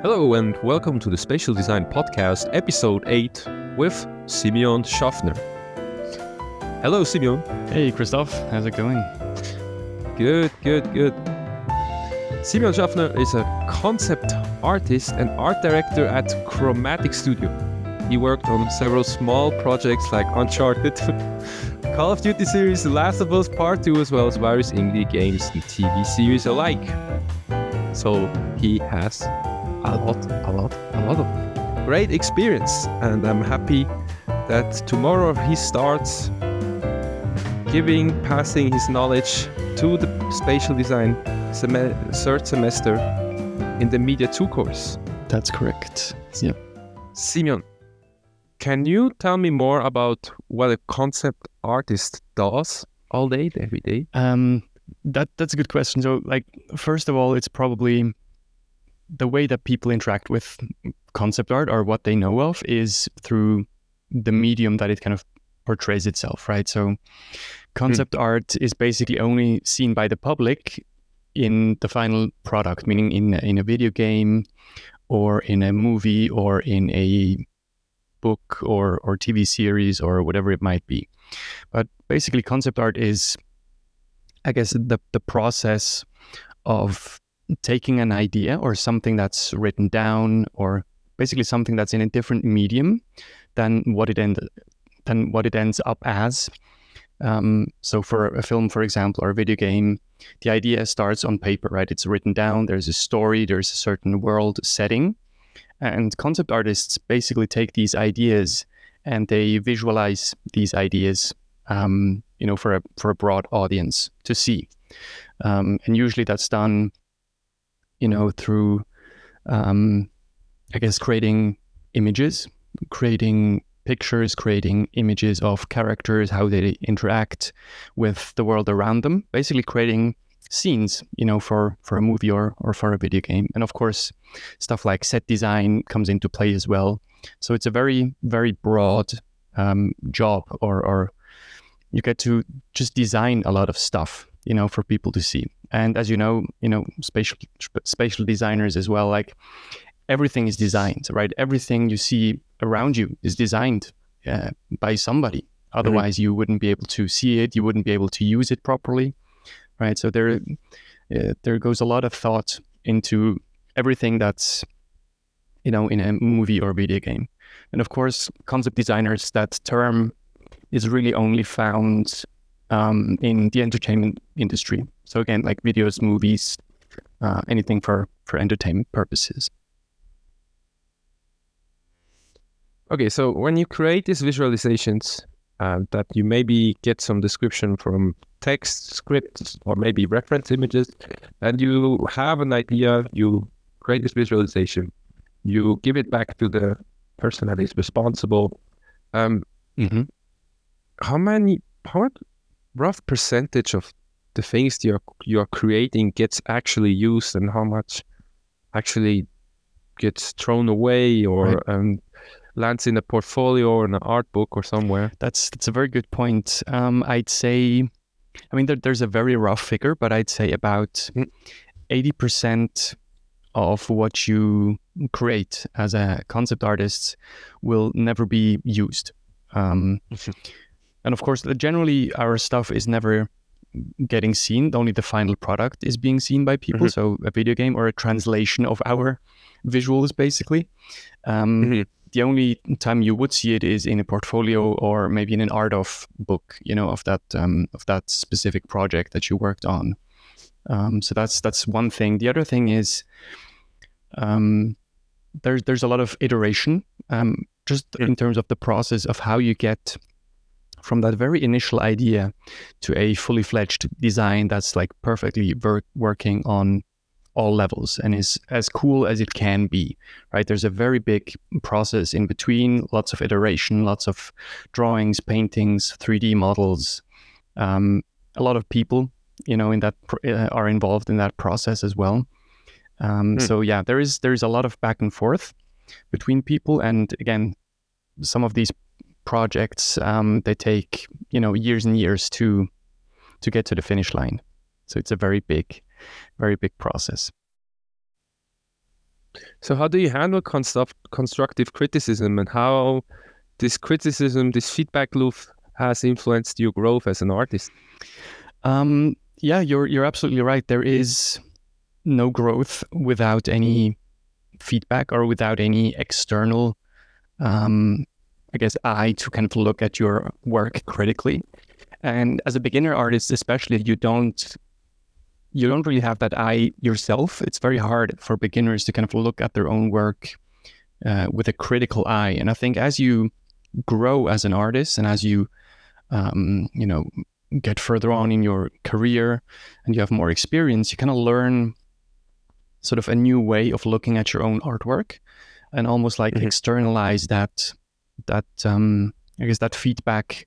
Hello and welcome to the Spatial Design Podcast, episode 8 with Simeon Schaffner. Hello, Simeon. Hey, Christoph. How's it going? Good, good, good. Simeon Schaffner is a concept artist and art director at Chromatic Studio. He worked on several small projects like Uncharted, Call of Duty series, The Last of Us Part 2, as well as various indie games and TV series alike. So he has a lot, a lot, a lot of great experience, and I'm happy that tomorrow he starts giving, passing his knowledge to the spatial design sem- third semester in the Media 2 course. That's correct. Yep. Simeon, can you tell me more about what a concept artist does all day, every day? Um, that that's a good question. So, like, first of all, it's probably the way that people interact with concept art or what they know of is through the medium that it kind of portrays itself, right? So, concept mm. art is basically only seen by the public in the final product, meaning in in a video game, or in a movie, or in a book, or or TV series, or whatever it might be. But basically, concept art is, I guess, the the process of taking an idea or something that's written down or basically something that's in a different medium than what it end, than what it ends up as. Um, so for a film, for example, or a video game, the idea starts on paper, right? It's written down. There's a story. There's a certain world setting, and concept artists basically take these ideas and they visualize these ideas, um, you know, for a for a broad audience to see. Um, and usually that's done you know, through, um, I guess, creating images, creating pictures, creating images of characters, how they interact with the world around them, basically creating scenes, you know, for, for a movie or, or for a video game. And of course, stuff like set design comes into play as well. So it's a very, very broad um, job or, or you get to just design a lot of stuff, you know, for people to see. And as you know, you know, spatial spatial designers as well, like everything is designed, right? Everything you see around you is designed uh, by somebody. Mm-hmm. Otherwise, mm-hmm. you wouldn't be able to see it. You wouldn't be able to use it properly, right? So there, uh, there goes a lot of thought into everything that's, you know, in a movie or video game. And of course, concept designers. That term is really only found um, in the entertainment industry. So again, like videos, movies, uh, anything for for entertainment purposes. Okay, so when you create these visualizations, uh, that you maybe get some description from text, scripts, or maybe reference images, and you have an idea, you create this visualization, you give it back to the person that is responsible. Um, mm-hmm. How many, how rough percentage of the things you're you're creating gets actually used and how much actually gets thrown away or right. um, lands in a portfolio or in an art book or somewhere? That's that's a very good point. Um, I'd say, I mean, there, there's a very rough figure, but I'd say about hmm. eighty percent of what you create as a concept artist will never be used. Um, and of course, generally, our stuff is never getting seen. Only the final product is being seen by people. Mm-hmm. So a video game or a translation of our visuals, basically. Um, mm-hmm. The only time you would see it is in a portfolio or maybe in an art of book, you know, of that um, of that specific project that you worked on. Um, so that's that's one thing. The other thing is um, there's there's a lot of iteration, um, just mm. in terms of the process of how you get from that very initial idea to a fully fledged design that's like perfectly working on all levels and is as cool as it can be right? There's a very big process in between lots of iteration lots of drawings paintings 3d models. Um, a lot of people you know in that uh, are involved in that process as well. Um, mm. so yeah there is there is a lot of back and forth between people and again some of these projects um, they take you know years and years to to get to the finish line. So it's a very big, very big process. So how do you handle construct, constructive criticism and how this criticism, this feedback loop has influenced your growth as an artist? Um, yeah, you're you're absolutely right. There is no growth without any feedback or without any external, um, I guess, eye to kind of look at your work critically. And as a beginner artist, especially, you don't you don't really have that eye yourself. It's very hard for beginners to kind of look at their own work uh, with a critical eye. And I think as you grow as an artist and as you um, you know get further on in your career and you have more experience, you kind of learn sort of a new way of looking at your own artwork and almost like mm-hmm. externalize that that um, I guess that feedback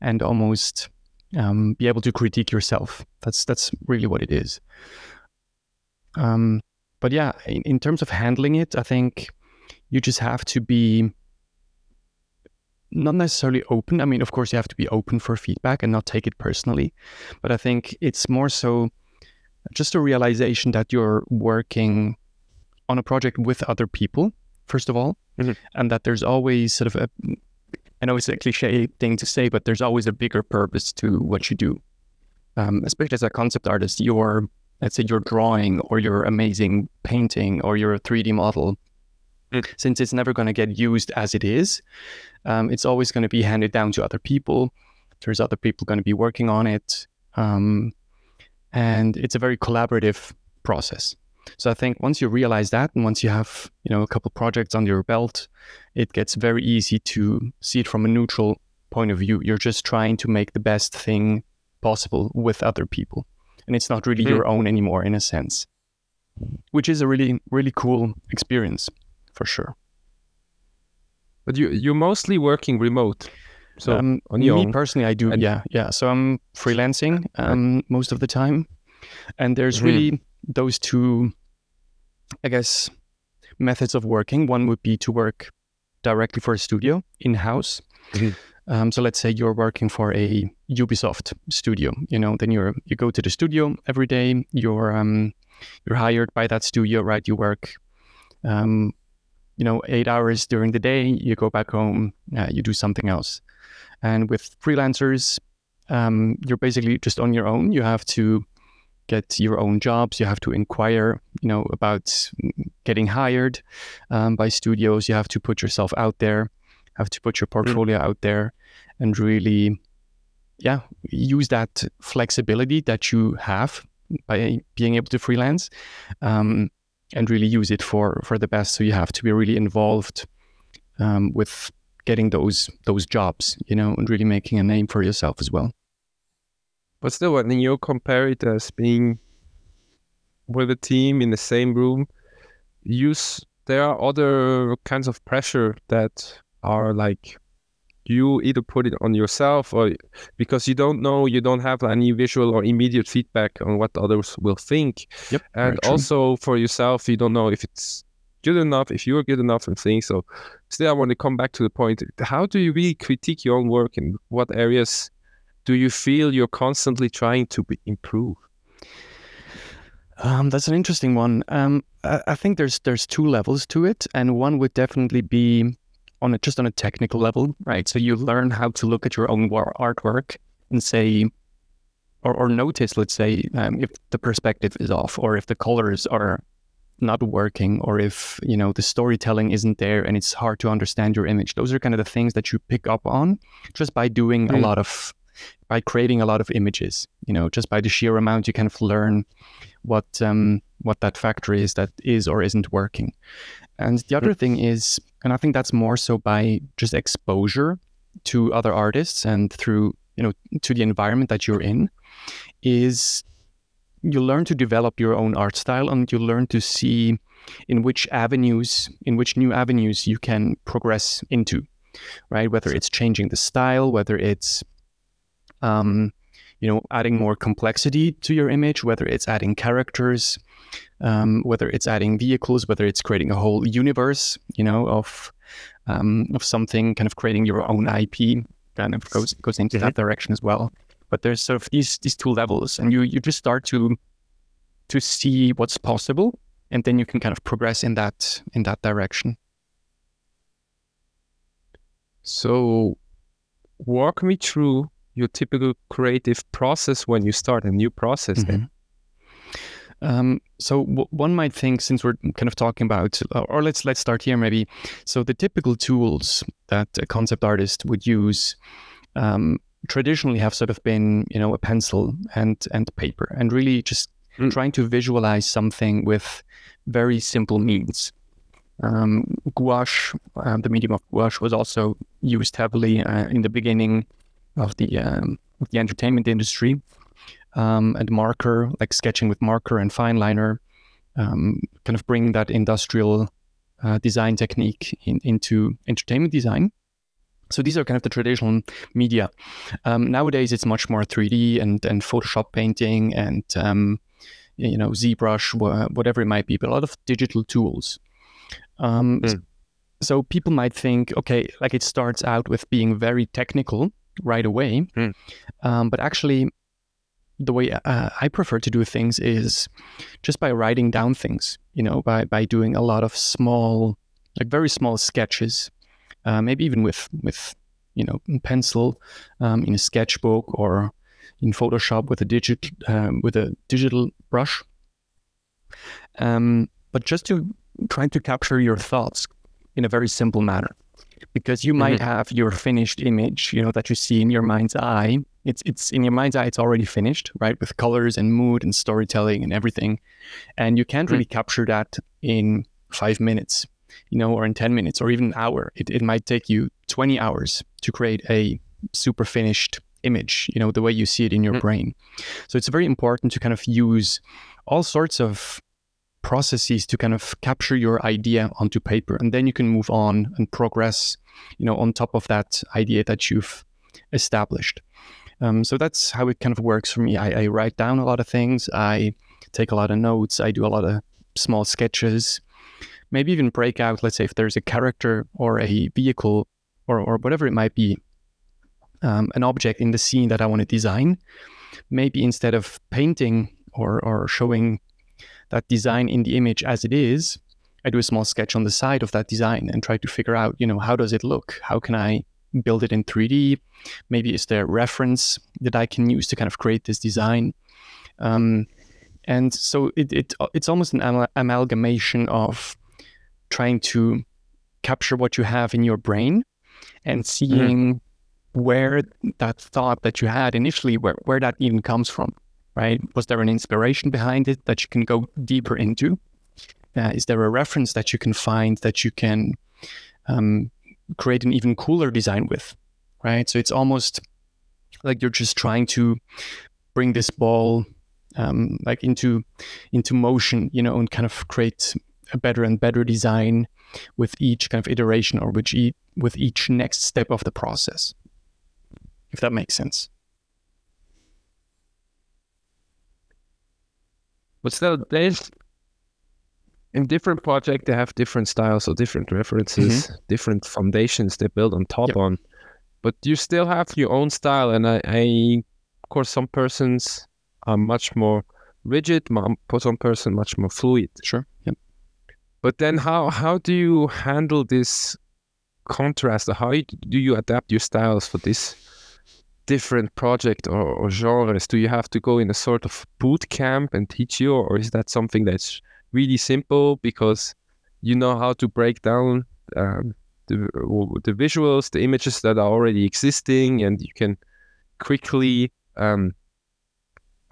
and almost um, be able to critique yourself. That's that's really what it is. Um, but yeah, in, in terms of handling it, I think you just have to be not necessarily open. I mean, of course, you have to be open for feedback and not take it personally. But I think it's more so just a realization that you're working on a project with other people, first of all, mm-hmm. and that there's always sort of a, I know it's a cliche thing to say, but there's always a bigger purpose to what you do. Um, especially as a concept artist, your, let's say, your drawing or your amazing painting or your 3D model, mm. since it's never going to get used as it is, um, it's always going to be handed down to other people. There's other people going to be working on it. Um, and it's a very collaborative process. So I think once you realize that, and once you have you know a couple projects under your belt, it gets very easy to see it from a neutral point of view. You're just trying to make the best thing possible with other people, and it's not really mm-hmm. your own anymore in a sense, which is a really really cool experience for sure. But you you're mostly working remote. So um, me own. personally, I do. And yeah, yeah. So I'm freelancing um, most of the time, and there's mm-hmm. really those two, I guess, methods of working. One would be to work directly for a studio in house. Mm-hmm. Um, so let's say you're working for a Ubisoft studio. You know, then you're you go to the studio every day. You're um, you're hired by that studio, right? You work um, you know, eight hours during the day, you go back home, uh, you do something else. And with freelancers, um, you're basically just on your own. You have to get your own jobs. You have to inquire, you know, about getting hired um, by studios. You have to put yourself out there, have to put your mm. portfolio mm. out there, and really, yeah, use that flexibility that you have by being able to freelance. Um, and really use it for for the best. So you have to be really involved um, with getting those those jobs, you know, and really making a name for yourself as well. But still, when you compare it as being with a team in the same room, use there are other kinds of pressure that are like you either put it on yourself or because you don't know you don't have any visual or immediate feedback on what others will think. Yep, and also for yourself you don't know if it's good enough if you're good enough and things. So still i want to come back to the point. How do you really critique your own work and what areas do you feel you're constantly trying to be, improve um, that's an interesting one. Um, I, I, think there's there's two levels to it, and one would definitely be on a, just on a technical level, right? So you learn how to look at your own artwork and say, or, or notice, let's say, um, if the perspective is off, or if the colors are not working, or if you know the storytelling isn't there and it's hard to understand your image. Those are kind of the things that you pick up on just by doing mm. a lot of, by creating a lot of images. You know, just by the sheer amount, you kind of learn what um, what that factor is that is or isn't working. And the other thing is, and I think that's more so by just exposure to other artists and through, you know, to the environment that you're in, is you learn to develop your own art style and you learn to see in which avenues, in which new avenues you can progress into, right? Whether it's changing the style, whether it's, um, you know, adding more complexity to your image, whether it's adding characters, um, whether it's adding vehicles, whether it's creating a whole universe, you know, of um, of something, kind of creating your own IP, kind of goes goes into mm-hmm. that direction as well. But there's sort of these these two levels, and you you just start to to see what's possible and then you can kind of progress in that in that direction. So, walk me through your typical creative process when you start a new process. Mm-hmm. Then. Um, so w- one might think, since we're kind of talking about, uh, or let's let's start here maybe. So the typical tools that a concept artist would use um, traditionally have sort of been, you know, a pencil and and paper, and really just mm. trying to visualize something with very simple means. Um, gouache, uh, the medium of gouache, was also used heavily uh, in the beginning of the um, of the entertainment industry um, and marker, like sketching with marker and fine liner, um, kind of bringing that industrial uh, design technique in, into entertainment design. So these are kind of the traditional media. Um, nowadays, it's much more 3D and and Photoshop painting and um, you know ZBrush, whatever it might be, but a lot of digital tools. Mm. So people might think, okay, like it starts out with being very technical right away, mm. um, but actually the way uh, I prefer to do things is just by writing down things, you know, by, by doing a lot of small, like very small sketches, uh, maybe even with, with, you know, pencil um, in a sketchbook or in Photoshop with a digit, um, with a digital brush. Um, but just to trying to capture your thoughts in a very simple manner because you might mm-hmm. have your finished image, you know, that you see in your mind's eye. It's it's in your mind's eye, it's already finished, right? With colors and mood and storytelling and everything. And you can't mm-hmm. really capture that in five minutes, you know, or in 10 minutes or even an hour. It, it might take you 20 hours to create a super finished image, you know, the way you see it in your mm-hmm. brain. So it's very important to kind of use all sorts of processes to kind of capture your idea onto paper. And then you can move on and progress you know on top of that idea that you've established. Um, so that's how it kind of works for me. I, I, write down a lot of things. I take a lot of notes. I do a lot of small sketches. Maybe even break out let's say if there's a character or a vehicle or, or whatever it might be um, an object in the scene that i want to design. Maybe instead of painting or, or showing that design in the image as it is, I do a small sketch on the side of that design and try to figure out, you know, how does it look? How can I build it in 3D? Maybe is there a reference that I can use to kind of create this design? Um, and so it, it it's almost an am- amalgamation of trying to capture what you have in your brain and seeing mm. where that thought that you had initially where, where that even comes from right? Was there an inspiration behind it that you can go deeper into? Uh, is there a reference that you can find that you can um, create an even cooler design with, right? So it's almost like you're just trying to bring this ball um, like into into motion, you know, and kind of create a better and better design with each kind of iteration or with each, with each next step of the process. If that makes sense. But still, there's in different projects they have different styles or different references, mm-hmm. different foundations they build on top yep. on. But you still have your own style, and I, I, of course, some persons are much more rigid, some person much more fluid. Sure. Yep. But then, how how do you handle this contrast? How do you adapt your styles for this different project or, or, genres? Do you have to go in a sort of boot camp and teach you, or is that something that's really simple because you know how to break down um, the, the visuals, the images that are already existing, and you can quickly um,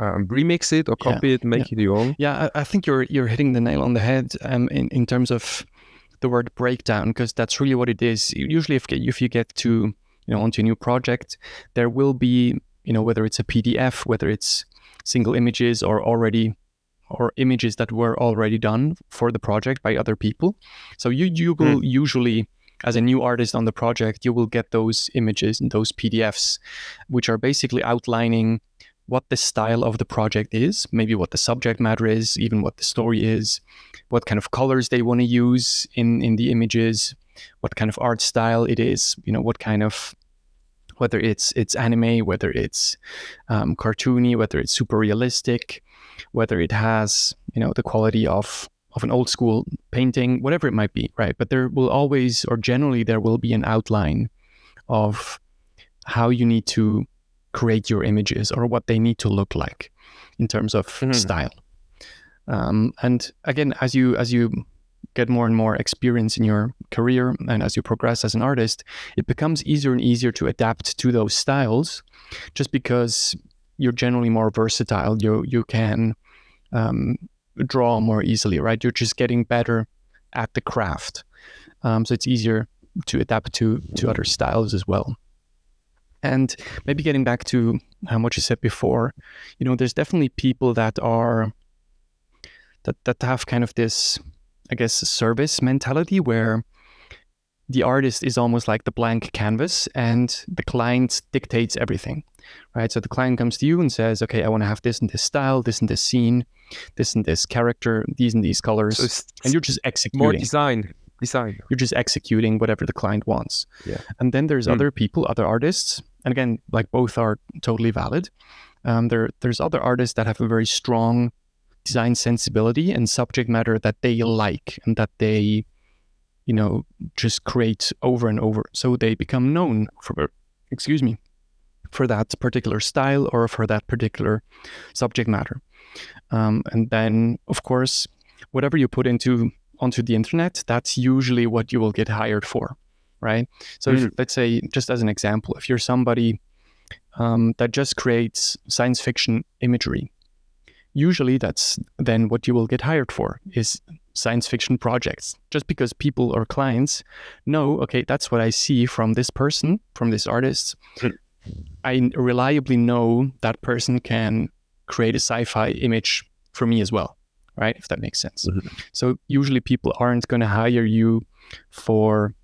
um, remix it or copy yeah, it, make yeah. it your own? Yeah, I, I, think you're you're hitting the nail on the head um, in in terms of the word breakdown because that's really what it is. Usually, if if you get to you know onto a new project, there will be you know whether it's a PDF, whether it's single images or already or images that were already done for the project by other people. So you you will mm. usually as a new artist on the project, you will get those images and those PDFs, which are basically outlining what the style of the project is, maybe what the subject matter is, even what the story is, what kind of colors they want to use in, in the images, what kind of art style it is, you know, what kind of whether it's it's anime, whether it's um, cartoony, whether it's super realistic, whether it has you know the quality of of an old school painting, whatever it might be, right? But there will always, or generally, there will be an outline of how you need to create your images or what they need to look like in terms of Mhm. style. Um, and again, as you as you get more and more experience in your career and as you progress as an artist, it becomes easier and easier to adapt to those styles, just because you're generally more versatile. You you can um, draw more easily, right? You're just getting better at the craft, um, so it's easier to adapt to to other styles as well. And maybe getting back to um, what you said before, you know, there's definitely people that are that that have kind of this, I guess, service mentality where the artist is almost like the blank canvas and the client dictates everything, right? So the client comes to you and says, okay, I want to have this and this style, this and this scene, this and this character, these and these colors, So and you're just executing. more design. Design. you're just executing whatever the client wants. Yeah. And then there's Hmm. other people, other artists, and again, like both are totally valid. Um, there, there's other artists that have a very strong design sensibility and subject matter that they like and that they, you know, just create over and over. So they become known for, excuse me, for that particular style or for that particular subject matter. Um, and then, of course, whatever you put into onto the internet, that's usually what you will get hired for, right? So, if, let's say, just as an example, if you're somebody um, that just creates science fiction imagery, usually that's then what you will get hired for is science fiction projects. Just because people or clients know okay that's what i see from this person from this artist i reliably know that person can create a sci-fi image for me as well right? If that makes sense. Mhm. so usually people aren't going to hire you for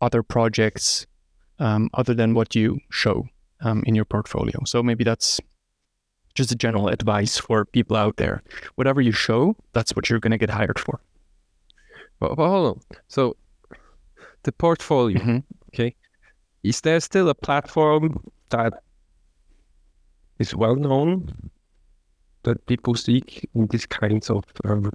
other projects um, other than what you show um, in your portfolio. So maybe that's just a general advice for people out there whatever you show that's what you're going to get hired for but hold on. So the portfolio. Mhm. Okay. Is there still a platform that is well known that people seek in these kinds of um,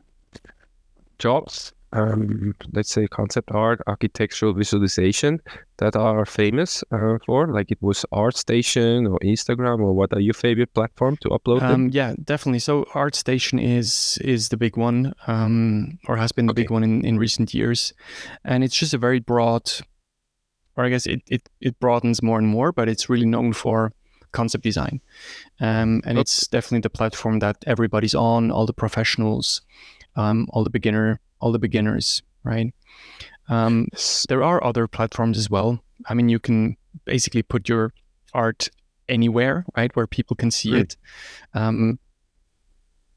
jobs? Um, let's say concept art, architectural visualization that are famous uh, for, like it was ArtStation or Instagram, or what are your favorite platform to upload them? Um, yeah, definitely. So ArtStation is is the big one, um, or has been the big one in, in recent years, and it's just a very broad, or I guess it, it it broadens more and more, but it's really known for concept design, um, and Okay. it's definitely the platform that everybody's on, all the professionals, um, all the beginner, all the beginners, right? Um, there are other platforms as well. I mean, you can basically put your art anywhere, right, where people can see Mm. it. Um,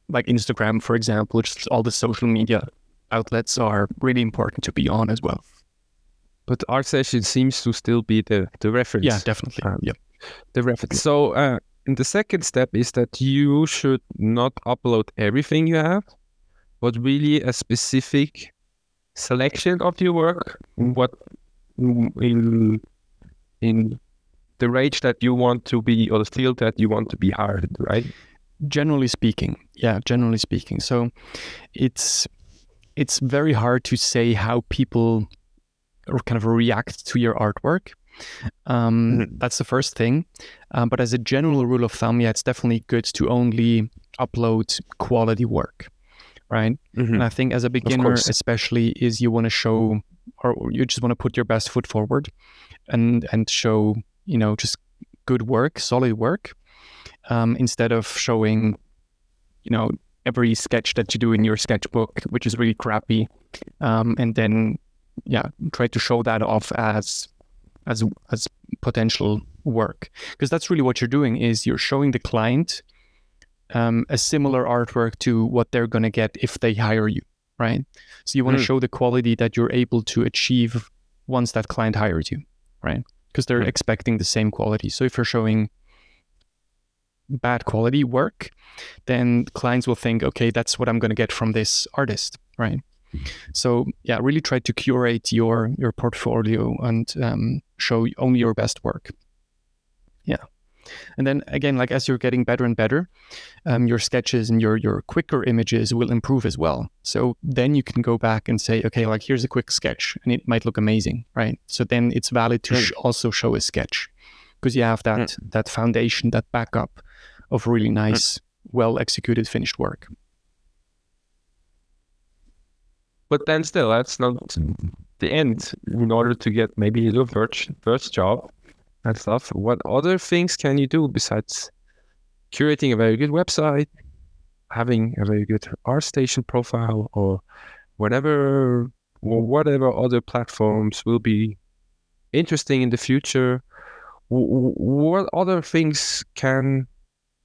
like Instagram, for example, just all the social media outlets are really important to be on as well. But ArtStation seems to still be the, the reference. Yeah, definitely. Um, yeah. the reference. So, uh, and the second step is that you should not upload everything you have, but really a specific selection of your work. What in in the range that you want to be, or the field that you want to be hired, right? Generally speaking, yeah, generally speaking. So it's it's very hard to say how people kind of react to your artwork. Um, Mhm. That's the first thing. Um, but as a general rule of thumb, yeah, it's definitely good to only upload quality work, right? And I think as a beginner, especially, is you want to show, or you just want to put your best foot forward, and and show, you know, just good work, solid work, um, instead of showing, you know, every sketch that you do in your sketchbook, which is really crappy, um, and then, yeah, try to show that off as, as as potential work, because that's really what you're doing is you're showing the client um, a similar artwork to what they're going to get if they hire you, right? So you want to Mm. show the quality that you're able to achieve once that client hires you, right? Because they're Mm. expecting the same quality. So if you're showing bad quality work, then clients will think, okay, that's what I'm going to get from this artist, right? So yeah, really try to curate your your portfolio and um, show only your best work. Yeah, And then again, like as you're getting better and better, um, your sketches and your your quicker images will improve as well. So then you can go back and say, okay, like here's a quick sketch, and it might look amazing, right? So then it's valid to sh- also show a sketch because you have that mm. that foundation, that backup of really nice, mm. well executed finished work. But then still, that's not the end. In order to get maybe your first first job, and stuff. What other things can you do besides curating a very good website, having a very good ArtStation profile, or whatever, or whatever other platforms will be interesting in the future? What other things can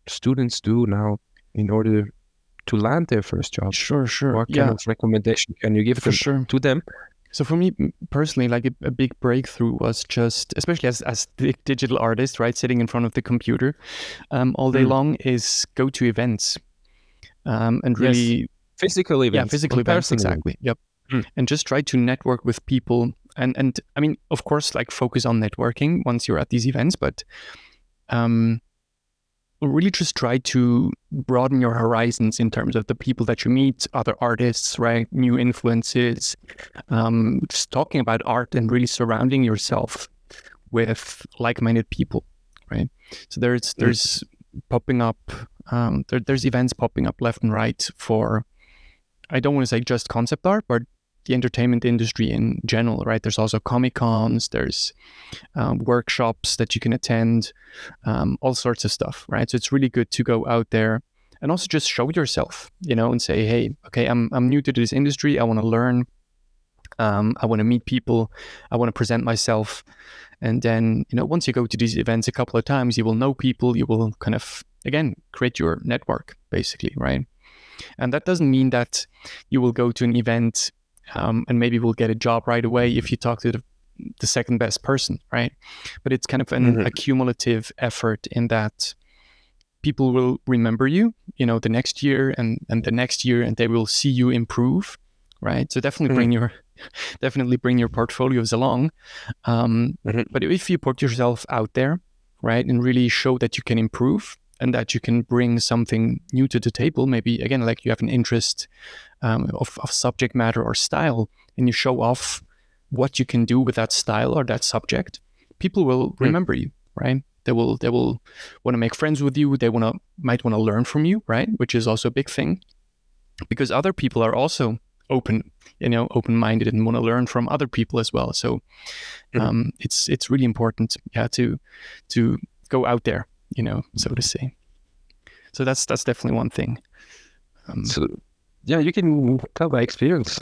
students do now in order to land their first job? Sure, sure. What kind yeah. of recommendation can you give them, sure. to them? So for me personally, like a, a, big breakthrough was just, especially as as the digital artist, right, sitting in front of the computer um, all day mm. long, is go to events um, and really yes. physical events, yeah, physical events, exactly. Yep, mm. and just try to network with people, and and I mean, of course, like focus on networking once you're at these events, but um, really just try to broaden your horizons in terms of the people that you meet, other artists, right? New influences, um, just talking about art and really surrounding yourself with like-minded people, right? So there's there's popping up um, there, there's events popping up left and right for I don't want to say just concept art, but the entertainment industry in general, right? There's also comic cons, there's um, workshops that you can attend, um, all sorts of stuff, right? So it's really good to go out there and also just show yourself, you know, and say, hey, okay, I'm I'm new to this industry. I want to learn. Um, I want to meet people. I want to present myself. And then, you know, once you go to these events a couple of times, you will know people. You will kind of again create your network, basically, right? And that doesn't mean that you will go to an event um, and maybe we'll get a job right away if you talk to the, the second best person, right? But it's kind of an mm-hmm. accumulative effort in that people will remember you, you know, the next year and and the next year, and they will see you improve, right? So definitely mm-hmm. bring your definitely bring your portfolios along. Um, mm-hmm. But if you put yourself out there, right, and really show that you can improve, and that you can bring something new to the table. Maybe again, like you have an interest um, of, of subject matter or style, and you show off what you can do with that style or that subject. People will hmm. remember you, right? They will they will want to make friends with you. They want to might want to learn from you, right? Which is also a big thing, because other people are also open, you know, open minded and want to learn from other people as well. So hmm. um, it's it's really important, yeah, to to go out there you know, so to say. So that's that's definitely one thing. Um, so yeah, you can tell by experience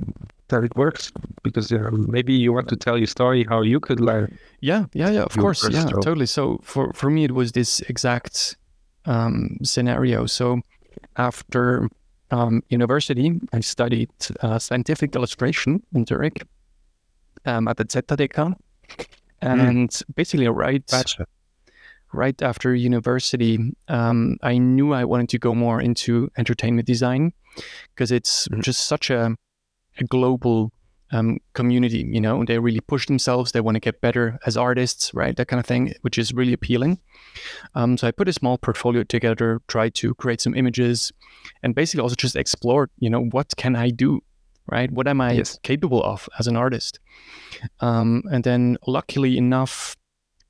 that it works because you know, maybe you want to tell your story how you could learn. Yeah, yeah, yeah. Of course, yeah, job. totally. So for for me, it was this exact um, scenario. So after um, university, I studied uh, scientific illustration in Zurich um, at the ZHDK, hmm. and mm. basically, right. Gotcha right after university, um, I knew I wanted to go more into entertainment design because it's mm-hmm. just such a, a global um, community. You know, they really push themselves. They want to get better as artists, right? That kind of thing, which is really appealing. Um, so I put a small portfolio together, tried to create some images, and basically also just explored. You know, what can I do? Right? What am I yes. capable of as an artist? Um, and then, luckily enough,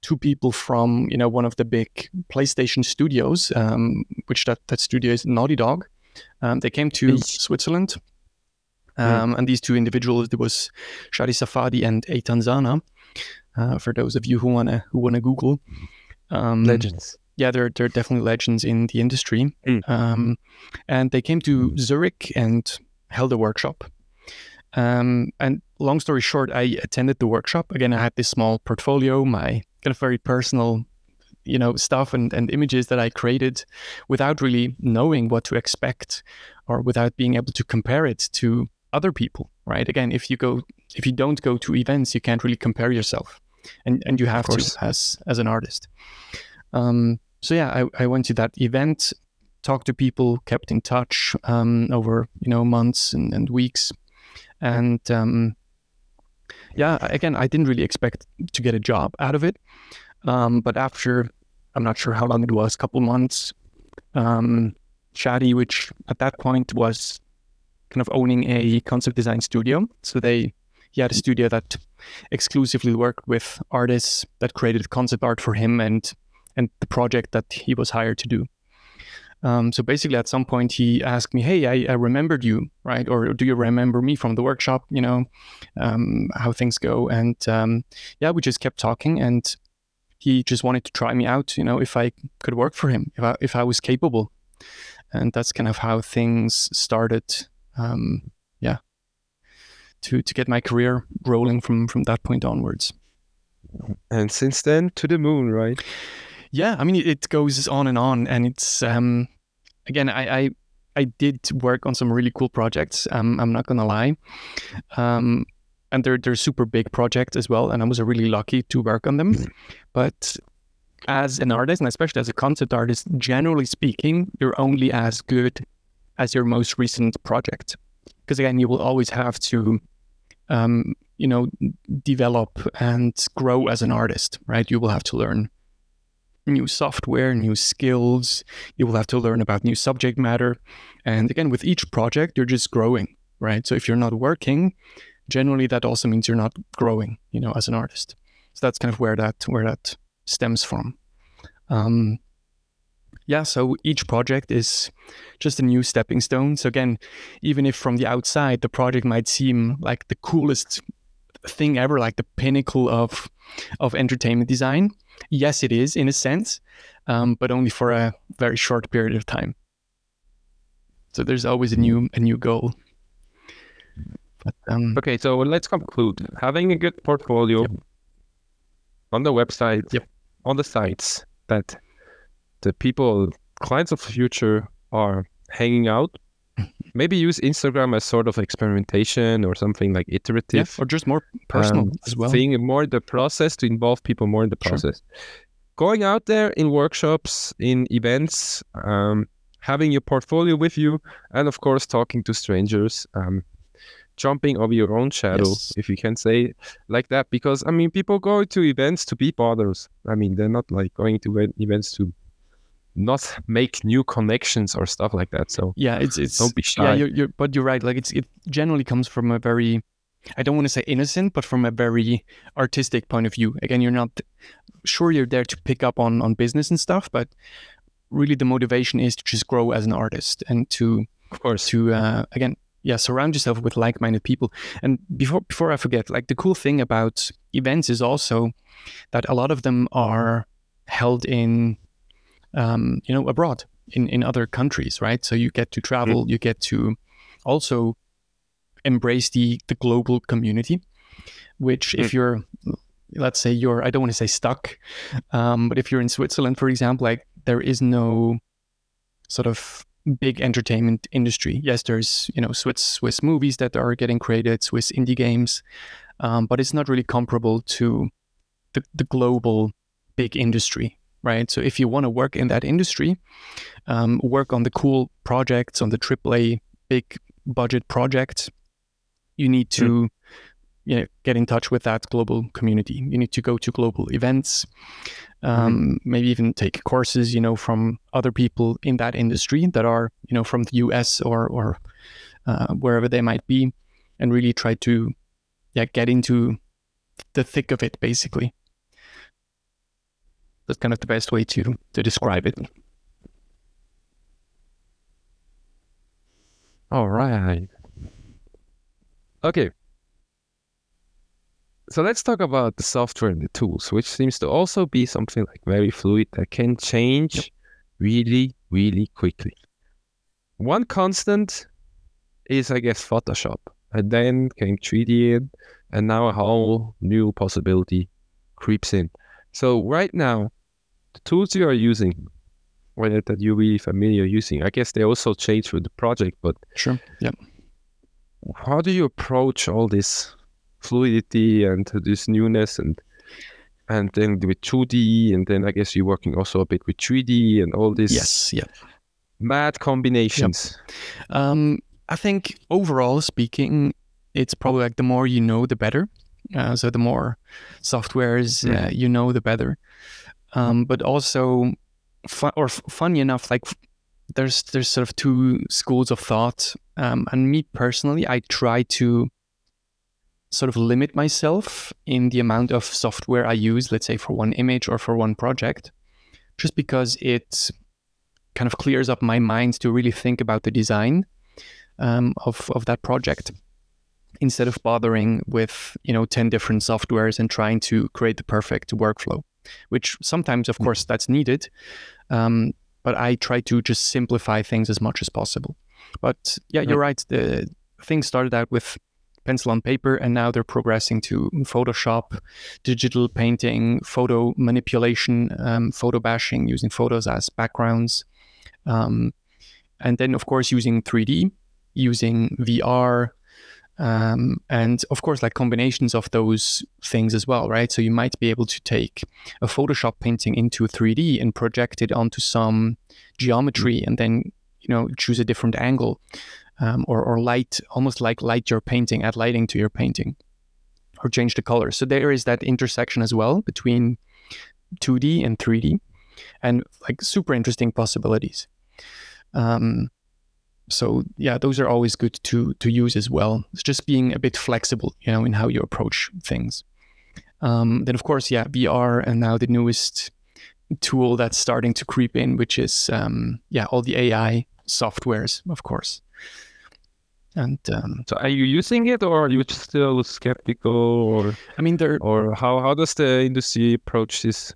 two people from you know one of the big PlayStation studios, um, which that that studio is Naughty Dog. Um, they came to Switzerland, um, and these two individuals there was Shaddy Safadi and Eytan Zana. Uh, for those of you who wanna who wanna Google, um, legends. Yeah, they're they're definitely legends in the industry. Mm. and they came to Zurich and held a workshop. Um, and long story short, I attended the workshop. Again, I had this small portfolio, my kind of very personal you know stuff and, and images that i created without really knowing what to expect or without being able to compare it to other people right? Again if you go if you don't go to events you can't really compare yourself. And and you have to as as an artist. Um, so yeah I, I went to that event talked to people kept in touch um, over you know months and, and weeks and um, yeah, again, I didn't really expect to get a job out of it. Um, but after I'm not sure how long it was, a couple months. Um, which at that point was kind of owning a concept design studio. So they he had a studio that exclusively worked with artists that created concept art for him and and the project that he was hired to do. Um, so basically, at some point, he asked me, "Hey, I, I, remembered you, right? Or do you remember me from the workshop? You know, um, how things go?" And um, yeah, we just kept talking, and he just wanted to try me out. You know, if I could work for him, if I if I was capable, and that's kind of how things started. Um, yeah, to to get my career rolling from from that point onwards. And since then, to the moon, right? Yeah, I mean, it goes on and on, and it's um, again, I, I I did work on some really cool projects. Um, I'm not gonna lie, um, and they're they're super big projects as well, and I was really lucky to work on them. Mm-hmm. But as an artist, and especially as a concept artist, generally speaking, you're only as good as your most recent project, because again, you will always have to, um, you know, develop and grow as an artist, right? You will have to learn new software, new skills. You will have to learn about new subject matter. And again, with each project, you're just growing, right? So if you're not working, generally that also means you're not growing, you know, as an artist. So that's kind of where that where that stems from. Um, yeah, so each project is just a new stepping stone. So again, even if from the outside the project might seem like the coolest thing ever, like the pinnacle of of entertainment design, yes, it is in a sense, um, but only for a very short period of time. So there's always a new a new goal. But, um, okay, so let's conclude. Having a good portfolio yep. on the website, yep. on the sites that the people, clients of the future, are hanging out. Maybe use Instagram as sort of experimentation or something like iterative, yeah, or just more personal um, as well. Seeing more the process to involve people more in the process. Sure. Going out there in workshops, in events, um, having your portfolio with you, and of course talking to strangers. Um, jumping over your own shadow, yes. if you can say like that. Because I mean, people go to events to be bothers. I mean, they're not like going to events to not make new connections or stuff like that. So yeah, it's it's don't be shy. Yeah, you're, you're, but you're right. Like it's it generally comes from a very I don't want to say innocent, but from a very artistic point of view. Again, you're not sure you're there to pick up on on business and stuff, but really the motivation is to just grow as an artist and to of course to uh, again yeah surround yourself with like-minded people and before before i forget like the cool thing about events is also that a lot of them are held in um, you know abroad in in other countries right so you get to travel mm-hmm. you get to also embrace the the global community which mm-hmm. if mm. you're let's say you're i don't want to say stuck um, but if you're in switzerland for example like there is no sort of big entertainment industry. Yes, there's you know Swiss Swiss movies that are getting created, Swiss indie games, um, but it's not really comparable to the, the global big industry, right? So if you want to work in that industry, um, work on the cool projects, on the AAA big budget projects, you need to. Mm. You know, get in touch with that global community. You need to go to global events um, mm-hmm. maybe even take courses, you know, from other people in that industry that are, you know, from the US or or uh, wherever they might be, and really try to, yeah, get into the thick of it, basically. That's kind of the best way to to describe it. All right. Okay, so let's talk about the software and the tools, which seems to also be something like very fluid that can change really, really quickly. One constant is, I guess, Photoshop. And then came 3D in, and now a whole new possibility creeps in. So right now, the tools you are using, whether that you're really familiar using, I guess they also change with the project, but sure, yeah. How do you approach all this fluidity and this newness and and then with 2D and then I guess you're working also a bit with 3D and all this. Yes, yeah. Mad combinations. Yep. Um, I think overall speaking, it's probably like the more you know, the better. Uh, so the more softwares uh, you know, the better. Um, but also, or funny enough, like there's there's sort of two schools of thought, um, and me personally, I try to sort of limit myself in the amount of software I use, let's say for one image or for one project, just because it kind of clears up my mind to really think about the design um, of of that project instead of bothering with you know 10 different softwares and trying to create the perfect workflow which sometimes of mm. course that's needed. Um, but i try to just simplify things as much as possible. But yeah you're right. the things started out with pencil on paper and now they're progressing to photoshop digital painting photo manipulation um, photo bashing using photos as backgrounds. Um, and then of course using 3d using vr um, and of course like combinations of those things as well right? So you might be able to take a photoshop painting into 3d and project it onto some geometry and then you know choose a different angle um, or, or light almost like light your painting add lighting to your painting or change the color. So there is that intersection as well between 2d and 3d and like super interesting possibilities. Um, so yeah, those are always good to to use as well. It's just being a bit flexible, you know, in how you approach things. Um, then of course, yeah, VR and now the newest tool that's starting to creep in, which is um, yeah, all the AI softwares, of course. And um, so, are you using it, or are you still skeptical, or I mean, there or how how does the industry approach this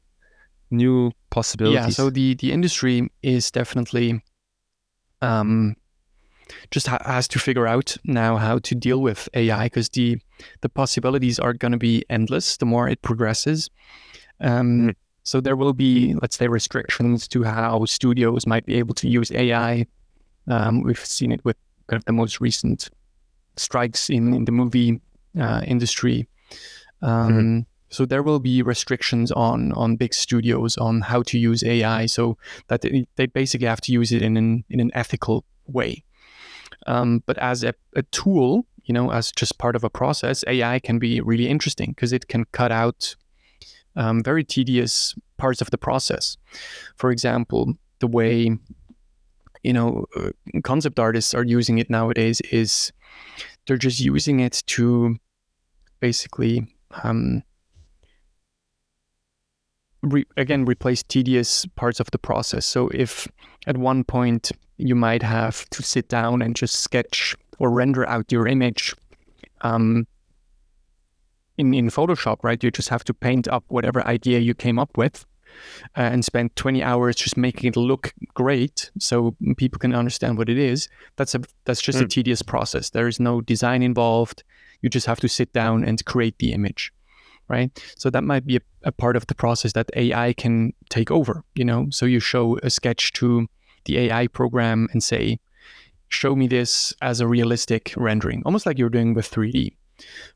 new possibilities? Yeah, so the the industry is definitely um, just ha- has to figure out now how to deal with AI because the the possibilities are going to be endless the more it progresses. Um, mm. So there will be, let's say, restrictions to how studios might be able to use AI. Um, we've seen it with kind of the most recent strikes in, in the movie uh, industry. Um, mm So there will be restrictions on on big studios on how to use AI, so that they, they basically have to use it in an in an ethical way. Um, but as a, a tool, you know, as just part of a process, AI can be really interesting because it can cut out um, very tedious parts of the process. For example, the way you know uh, concept artists are using it nowadays is they're just using it to basically um, re- again replace tedious parts of the process. So if at one point you might have to sit down and just sketch or render out your image um, in in Photoshop, right? You just have to paint up whatever idea you came up with. Uh, and spend 20 hours just making it look great so people can understand what it is that's a that's just mm. a tedious process there is no design involved you just have to sit down and create the image right so that might be a, a part of the process that ai can take over you know so you show a sketch to the AI program and say, show me this as a realistic rendering, almost like you're doing with 3D,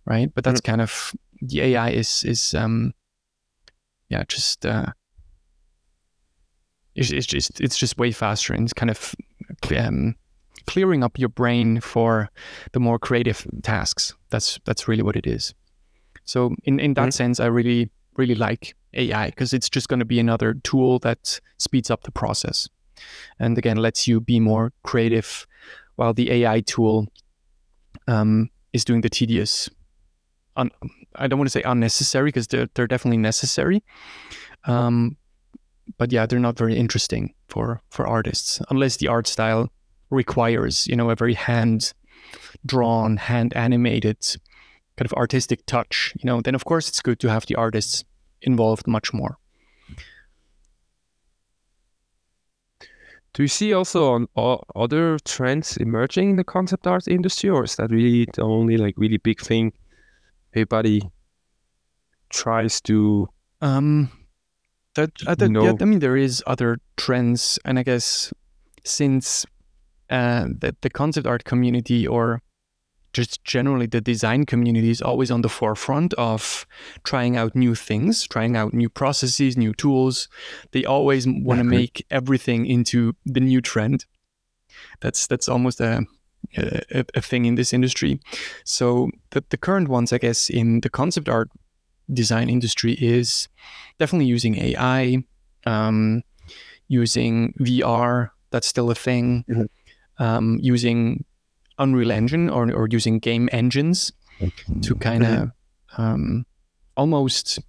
right? But that's mm-hmm. kind of the AI is is um, yeah, just uh, it's, it's just it's just way faster and it's kind of um, clearing up your brain for the more creative tasks. That's that's really what it is. So in in that mm-hmm. sense, I really really like AI because it's just going to be another tool that speeds up the process and again lets you be more creative while the AI tool um, is doing the tedious. Un- I don't want to say unnecessary because they're, they're definitely necessary. Um, but yeah, they're not very interesting for, for artists unless the art style requires, you know, a very hand drawn, hand animated kind of artistic touch, you know, then of course it's good to have the artists involved much more. Do you see also on other trends emerging in the concept art industry, or is that really the only like really big thing everybody tries to? Um, that, uh, that yeah, I mean, there is other trends, and I guess since uh, the the concept art community or just generally the design community is always on the forefront of trying out new things, trying out new processes, new tools. They always want to make everything into the new trend. That's that's almost a a, a thing in this industry. So the the current ones, I guess, in the concept art design industry is definitely using AI, um, using VR. That's still a thing. Mhm. Um, using Unreal Engine or, or using game engines to kind of um, almost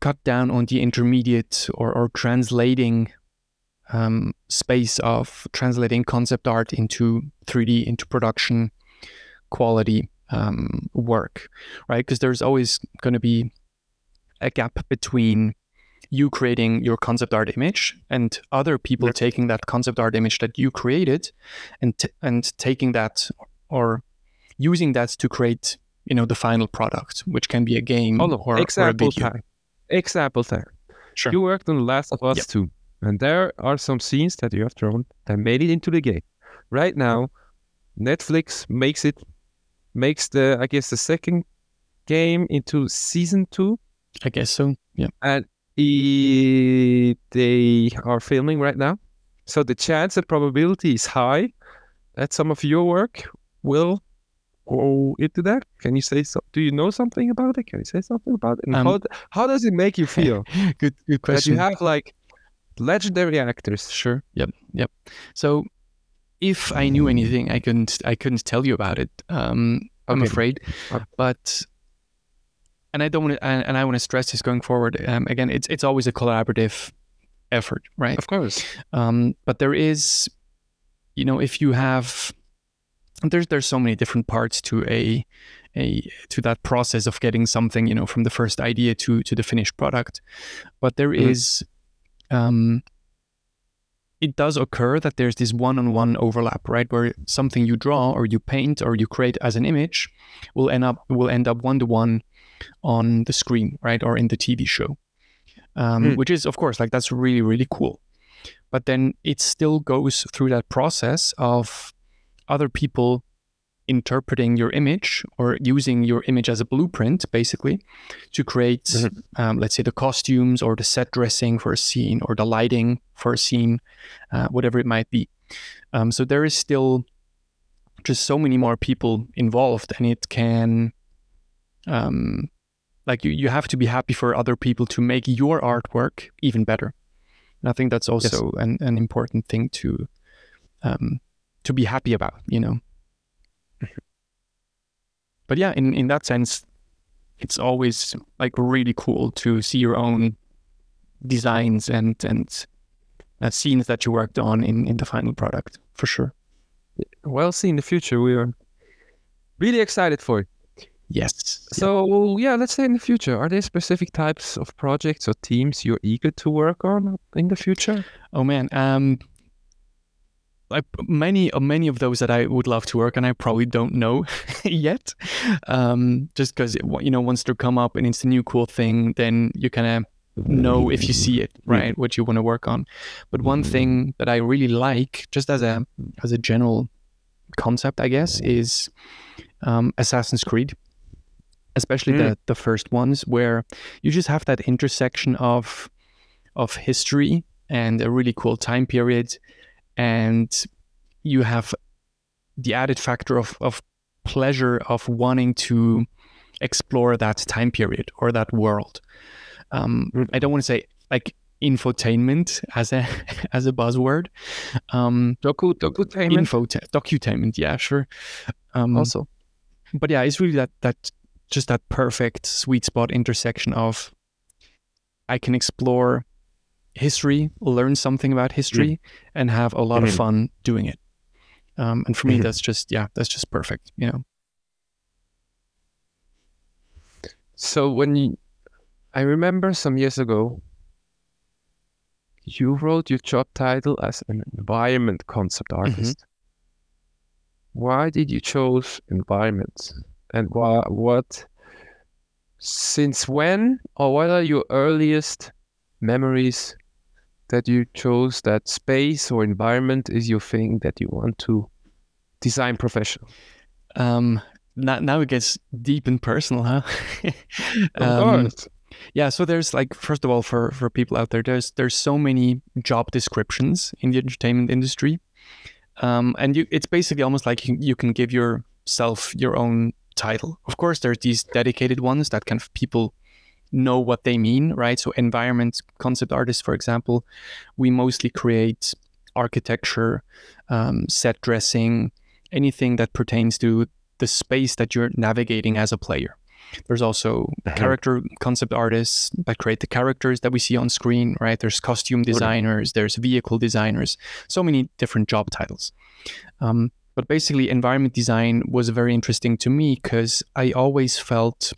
cut down on the intermediate or, or translating um, space of translating concept art into 3D, into production quality um, work, right? Because there's always going to be a gap between you creating your concept art image and other people taking that concept art image that you created and t- and taking that or using that to create you know the final product which can be a game Hold on. or, or a example video time. Example time. sure You worked on the Last of Us Yep. 2, and there are some scenes that you have drawn that made it into the game. Right now, Netflix makes it, makes the, I guess, the second game into season two, i guess so yeah and they are filming right now. So the chance and probability is high that some of your work will go into that. Can you say so? Do you know something about it? Can you say something about it? And Um, how, how does it make you feel? good good question. that you have like legendary actors. Sure. Yep. Yep. So if I knew anything, I couldn't I couldn't tell you about it. Um, I'm Okay. afraid. Okay. But and I don't want to and, I want to stress this going forward. Um, again, it's it's always a collaborative effort, right? Of course. Um, but there is, you know, if you have, there's there's so many different parts to a a to that process of getting something, you know, from the first idea to to the finished product. But there is, Mhm. um, it does occur that there's this one-on-one overlap, right, where something you draw or you paint or you create as an image will end up will end up one-to-one on the screen, right, or in the TV show. Um, Mm. Which is, of course, like that's really really cool but then it still goes through that process of other people interpreting your image or using your image as a blueprint basically to create Mhm. um, let's say the costumes or the set dressing for a scene or the lighting for a scene uh, whatever it might be um, so there is still just so many more people involved and it can um, like you, you have to be happy for other people to make your artwork even better and I think that's also an, an important thing to um, to be happy about, you know. but yeah, in, in that sense, it's always like really cool to see your own designs and and uh, scenes that you worked on in, in the final product for sure. Well, see in the future, we are really excited for it. Yes. So, yeah, let's say in the future, are there specific types of projects or teams you're eager to work on in the future? Oh man, um, like many uh, many of those that I would love to work on, I probably don't know yet. Um, just because you know, once they come up and it's a new cool thing, then you kind of know if you see it right what you want to work on. But one thing that I really like, just as a as a general concept, I guess, is um, Assassin's Creed. Especially Mm. the the first ones, where you just have that intersection of of history and a really cool time period and you have the added factor of, of pleasure of wanting to explore that time period or that world um, Mm. i don't want to say like infotainment as a as a buzzword um Doku, Dokutainment infota- docutainment yeah sure um also. but yeah it's really that that just that perfect sweet spot intersection of i can explore history learn something about history and have a lot of Mhm. fun doing it um, and for me Mhm. that's just yeah that's just perfect you know So, when you, I remember some years ago, you wrote your job title as an environment concept artist. Why did you choose environment? And why, what, since when, or what are your earliest memories that you chose that space or environment is your thing that you want to design professional? um now, now it gets deep and personal huh Of Um, course. yeah so there's like first of all for for people out there there's there's so many job descriptions in the entertainment industry um, and you it's basically almost like you, you can give yourself your own title of course there's these dedicated ones that kind of people know what they mean, right? So environment concept artists, for example, we mostly create architecture, um, set dressing, anything that pertains to the space that you're navigating as a player. There's also uh-huh. character concept artists that create the characters that we see on screen, right? There's costume designers, there's vehicle designers, so many different job titles. Um, but basically, environment design was very interesting to me because I always felt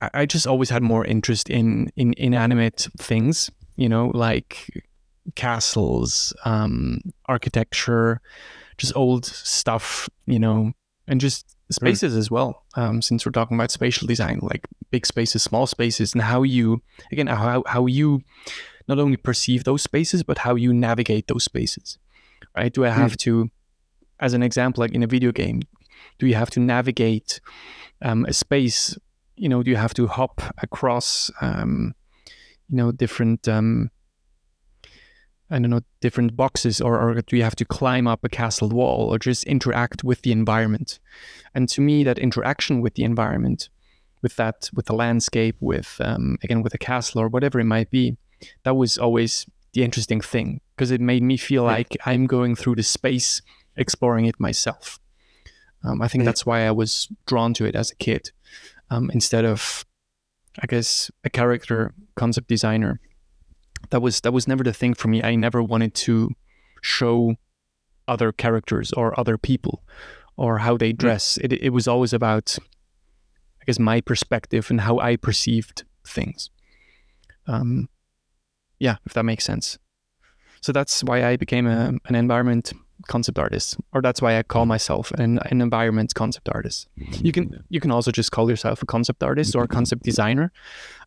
I just always had more interest in in inanimate things, you know, like castles, um, architecture, just old stuff, you know, and just spaces mm. as well. Um, since we're talking about spatial design, like big spaces, small spaces, and how you again how how you not only perceive those spaces but how you navigate those spaces. Right? Do I have mm. to, as an example, like in a video game, do you have to navigate um, a space? You know, do you have to hop across, um, you know, different um, I don't know, different boxes, or, or do you have to climb up a castle wall or just interact with the environment? And to me, that interaction with the environment, with that, with the landscape, with um, again with a castle or whatever it might be, that was always the interesting thing because it made me feel like I'm going through the space, exploring it myself. Um, I think that's why I was drawn to it as a kid, um, instead of, I guess, a character concept designer that was that was never the thing for me. I never wanted to show other characters or other people or how they mm. dress. It it was always about I guess my perspective and how I perceived things. Um, yeah, if that makes sense. So that's why I became a, an environment concept artist, or that's why I call myself an, an environment concept artist. You can you can also just call yourself a concept artist or a concept designer,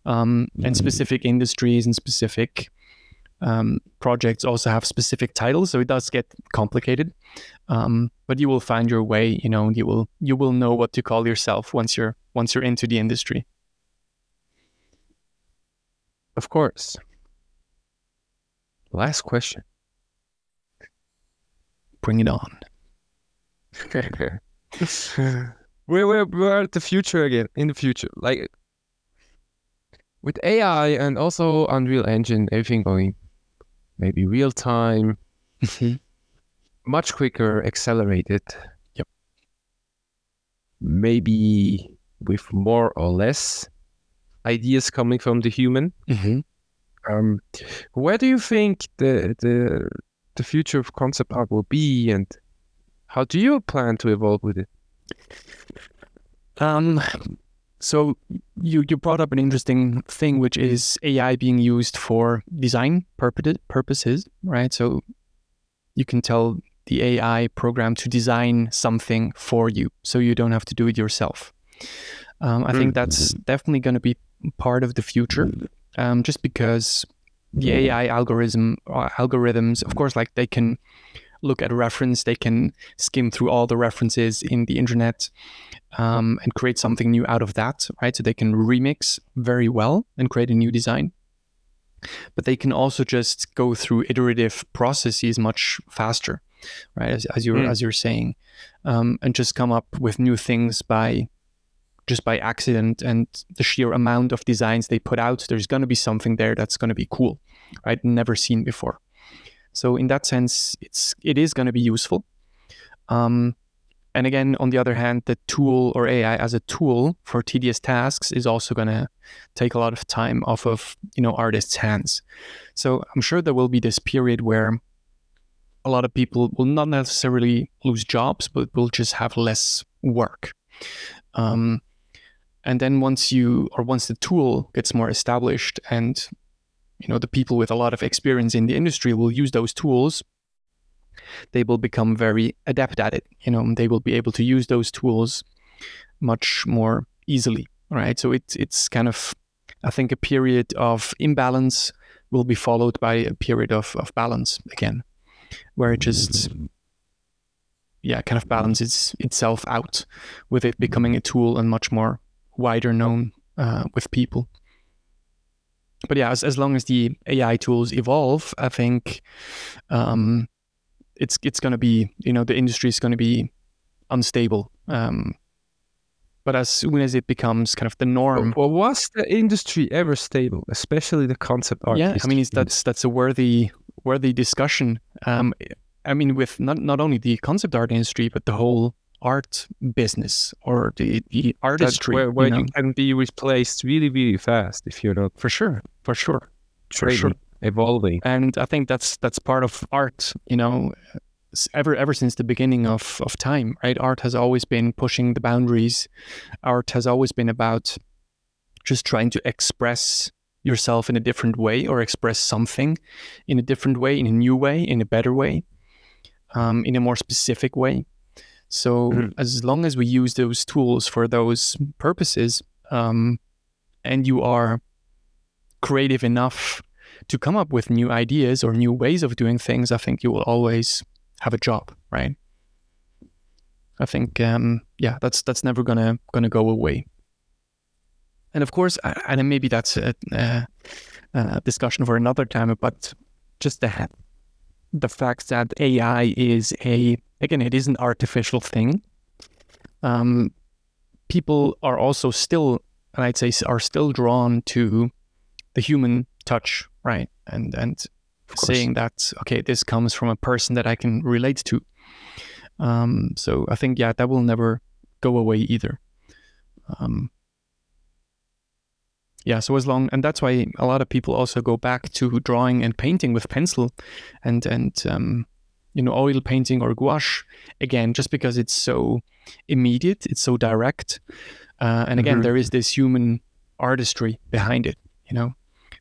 um, and specific industries and specific um, projects also have specific titles, so it does get complicated. Um, but you will find your way. You know, you will you will know what to call yourself once you're once you're into the industry. Of course. Last question. Bring it on. we're, we're, we're at the future again, in the future. Like, with AI and also Unreal Engine, everything going maybe real time, mm-hmm. much quicker, accelerated. Yep. Maybe with more or less ideas coming from the human. Mm-hmm. Um, where do you think the the the future of concept art will be, and how do you plan to evolve with it? Um, so you you brought up an interesting thing, which is AI being used for design purposes, right? So you can tell the AI program to design something for you, so you don't have to do it yourself. Um, I think that's definitely going to be part of the future, um, just because the AI algorithm uh, algorithms, of course, like they can look at a reference, they can skim through all the references in the internet um, and create something new out of that, right? So they can remix very well and create a new design. But they can also just go through iterative processes much faster, right? As, as you're mm. as you're saying, um, and just come up with new things by just by accident and the sheer amount of designs they put out. There's going to be something there that's going to be cool, right? Never seen before. So in that sense, it's it is going to be useful. Um, and again, on the other hand, the tool or AI as a tool for tedious tasks is also going to take a lot of time off of you know artists' hands. So I'm sure there will be this period where a lot of people will not necessarily lose jobs, but will just have less work. Um, and then once you or once the tool gets more established and you know the people with a lot of experience in the industry will use those tools they will become very adept at it you know they will be able to use those tools much more easily right? So it's it's kind of i think a period of imbalance will be followed by a period of, of balance again where it just yeah kind of balances itself out with it becoming a tool and much more wider known uh, with people but yeah, as, as long as the AI tools evolve, I think um, it's it's going to be you know the industry is going to be unstable. Um, but as soon as it becomes kind of the norm, Well, was the industry ever stable, especially the concept art? yeah, I mean, that's that's a worthy worthy discussion. Um, I mean, with not not only the concept art industry, but the whole art business or the the That's artistry. where, where you you, can be replaced really, really fast if you're not for sure, for sure, for training, sure. evolving. and I think that's that's part of art. You know, ever ever since the beginning of of time, right? Art has always been pushing the boundaries. Art has always been about just trying to express yourself in a different way or express something in a different way, in a new way, in a better way, um, in a more specific way. So Mhm. as long as we use those tools for those purposes, um, and you are creative enough to come up with new ideas or new ways of doing things, I think you will always have a job, right? I think, um, yeah, that's that's never gonna gonna go away. And of course, I- and maybe that's a, a, a discussion for another time. But just the the fact that AI is a again, it is an artificial thing. Um, people are also still, and I'd say, are still drawn to the human touch, right? And and saying that okay, this comes from a person that I can relate to. Um, so I think yeah, that will never go away either. Um, yeah, so as long and that's why a lot of people also go back to drawing and painting with pencil, and and um, you know oil painting or gouache again, just because it's so immediate, it's so direct, uh, and again Mhm. there is this human artistry behind it, you know,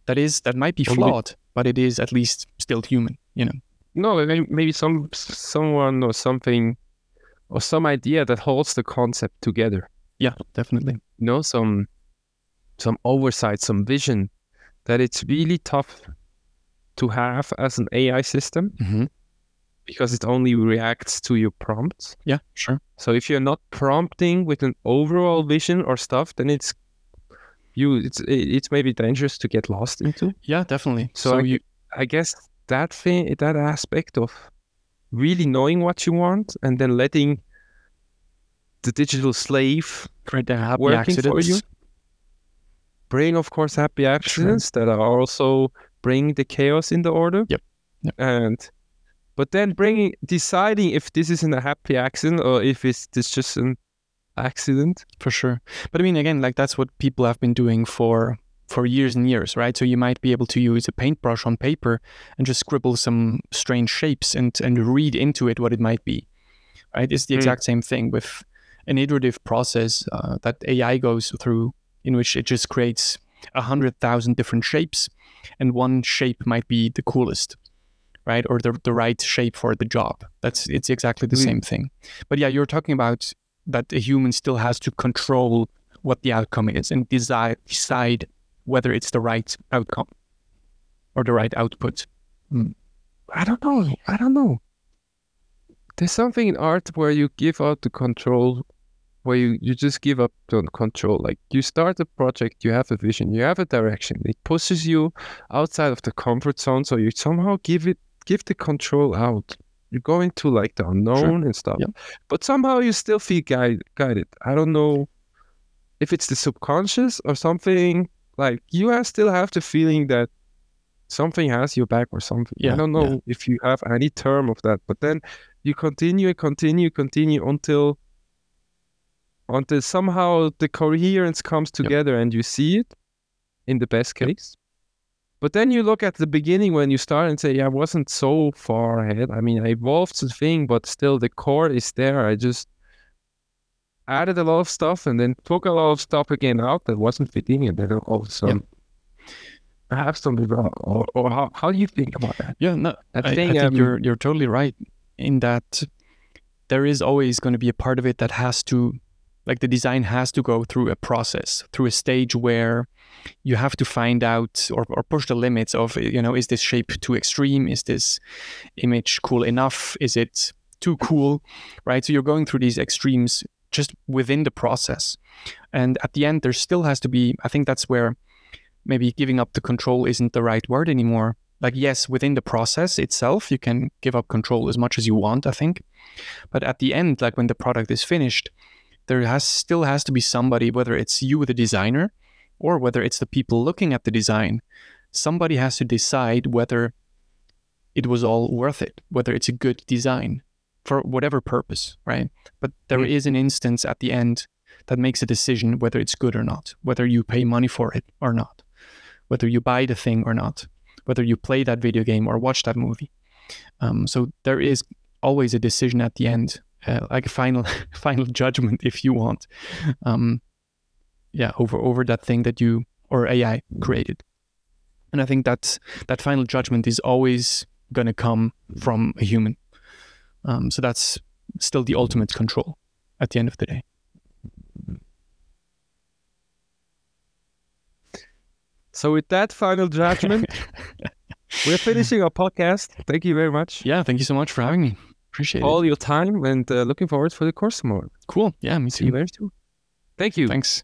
that is that might be flawed, but it is at least still human, you know. No, maybe, maybe some someone or something or some idea that holds the concept together. Yeah, definitely. You know, some some oversight, some vision that it's really tough to have as an AI system Mm-hmm. Because it only reacts to your prompts. Yeah, sure. So if you're not prompting with an overall vision or stuff, then it's you it's it's maybe dangerous to get lost into. Yeah, definitely. So So, I- you I guess that thing, that aspect of really knowing what you want and then letting the digital slave create the happy working for accidents. you. bring, of course, happy accidents that are also bringing the chaos in the order. Yep. Yep. And but then bringing deciding if this isn't a happy accident or if it's, it's just an accident. for sure. But I mean, again, like that's what people have been doing for for years and years, right? So you might be able to use a paintbrush on paper and just scribble some strange shapes and and read into it what it might be, right? It's the Mm. exact same thing with an iterative process uh, that AI goes through, in which it just creates a hundred thousand different shapes, and one shape might be the coolest. Right, or the the right shape for the job. That's it's exactly the Mm. same thing. But yeah, you're talking about that a human still has to control what the outcome is and decide decide whether it's the right outcome or the right output. I don't know. I don't know. There's something in art where you give out the control, where you, you just give up the control. Like you start a project, you have a vision, you have a direction. It pushes you outside of the comfort zone, so you somehow give it give the control out. You go into like the unknown and stuff, Yep. but somehow you still feel guide, guided. I don't know if it's the subconscious or something. Like you still have the feeling that something has your back or something. Yeah, I don't yeah. know if you have any term of that, but then you continue and continue, continue until until somehow the coherence comes together and you see it in the best Yep. case. But then you look at the beginning when you start and say, yeah, I wasn't so far ahead. I mean, I evolved the thing, but still the core is there. I just added a lot of stuff and then took a lot of stuff again out that wasn't fitting. And then all of a sudden, I have something wrong. Or, or how, how do you think about that? Yeah, no, I I, I think, think um, you're you're totally right in that there is always going to be a part of it that has to like the design has to go through a process, through a stage where you have to find out or, or push the limits of you know is this shape too extreme? Is this image cool enough? Is it too cool? Right? So you're going through these extremes just within the process. And at the end there still has to be I think that's where maybe giving up the control isn't the right word anymore like yes within the process itself you can give up control as much as you want i think but at the end like when the product is finished there has still has to be somebody, whether it's you, the designer, or whether it's the people looking at the design, somebody has to decide whether it was all worth it, whether it's a good design for whatever purpose, right? But there Mm. is an instance at the end that makes a decision whether it's good or not, whether you pay money for it or not, whether you buy the thing or not, whether you play that video game or watch that movie. Um, so there is always a decision at the end, uh, like a final final judgment, if you want. Um, yeah, over over that thing that you or AI created. And I think that's that final judgment is always going to come from a human. Um, so that's still the ultimate control at the end of the day. So with that final judgment, we're finishing our podcast. Thank you very much. Yeah, thank you so much for having me. Appreciate All it. your time and uh, looking forward for the course tomorrow. Cool. Yeah, me See you too. very soon. Thank you. Thanks.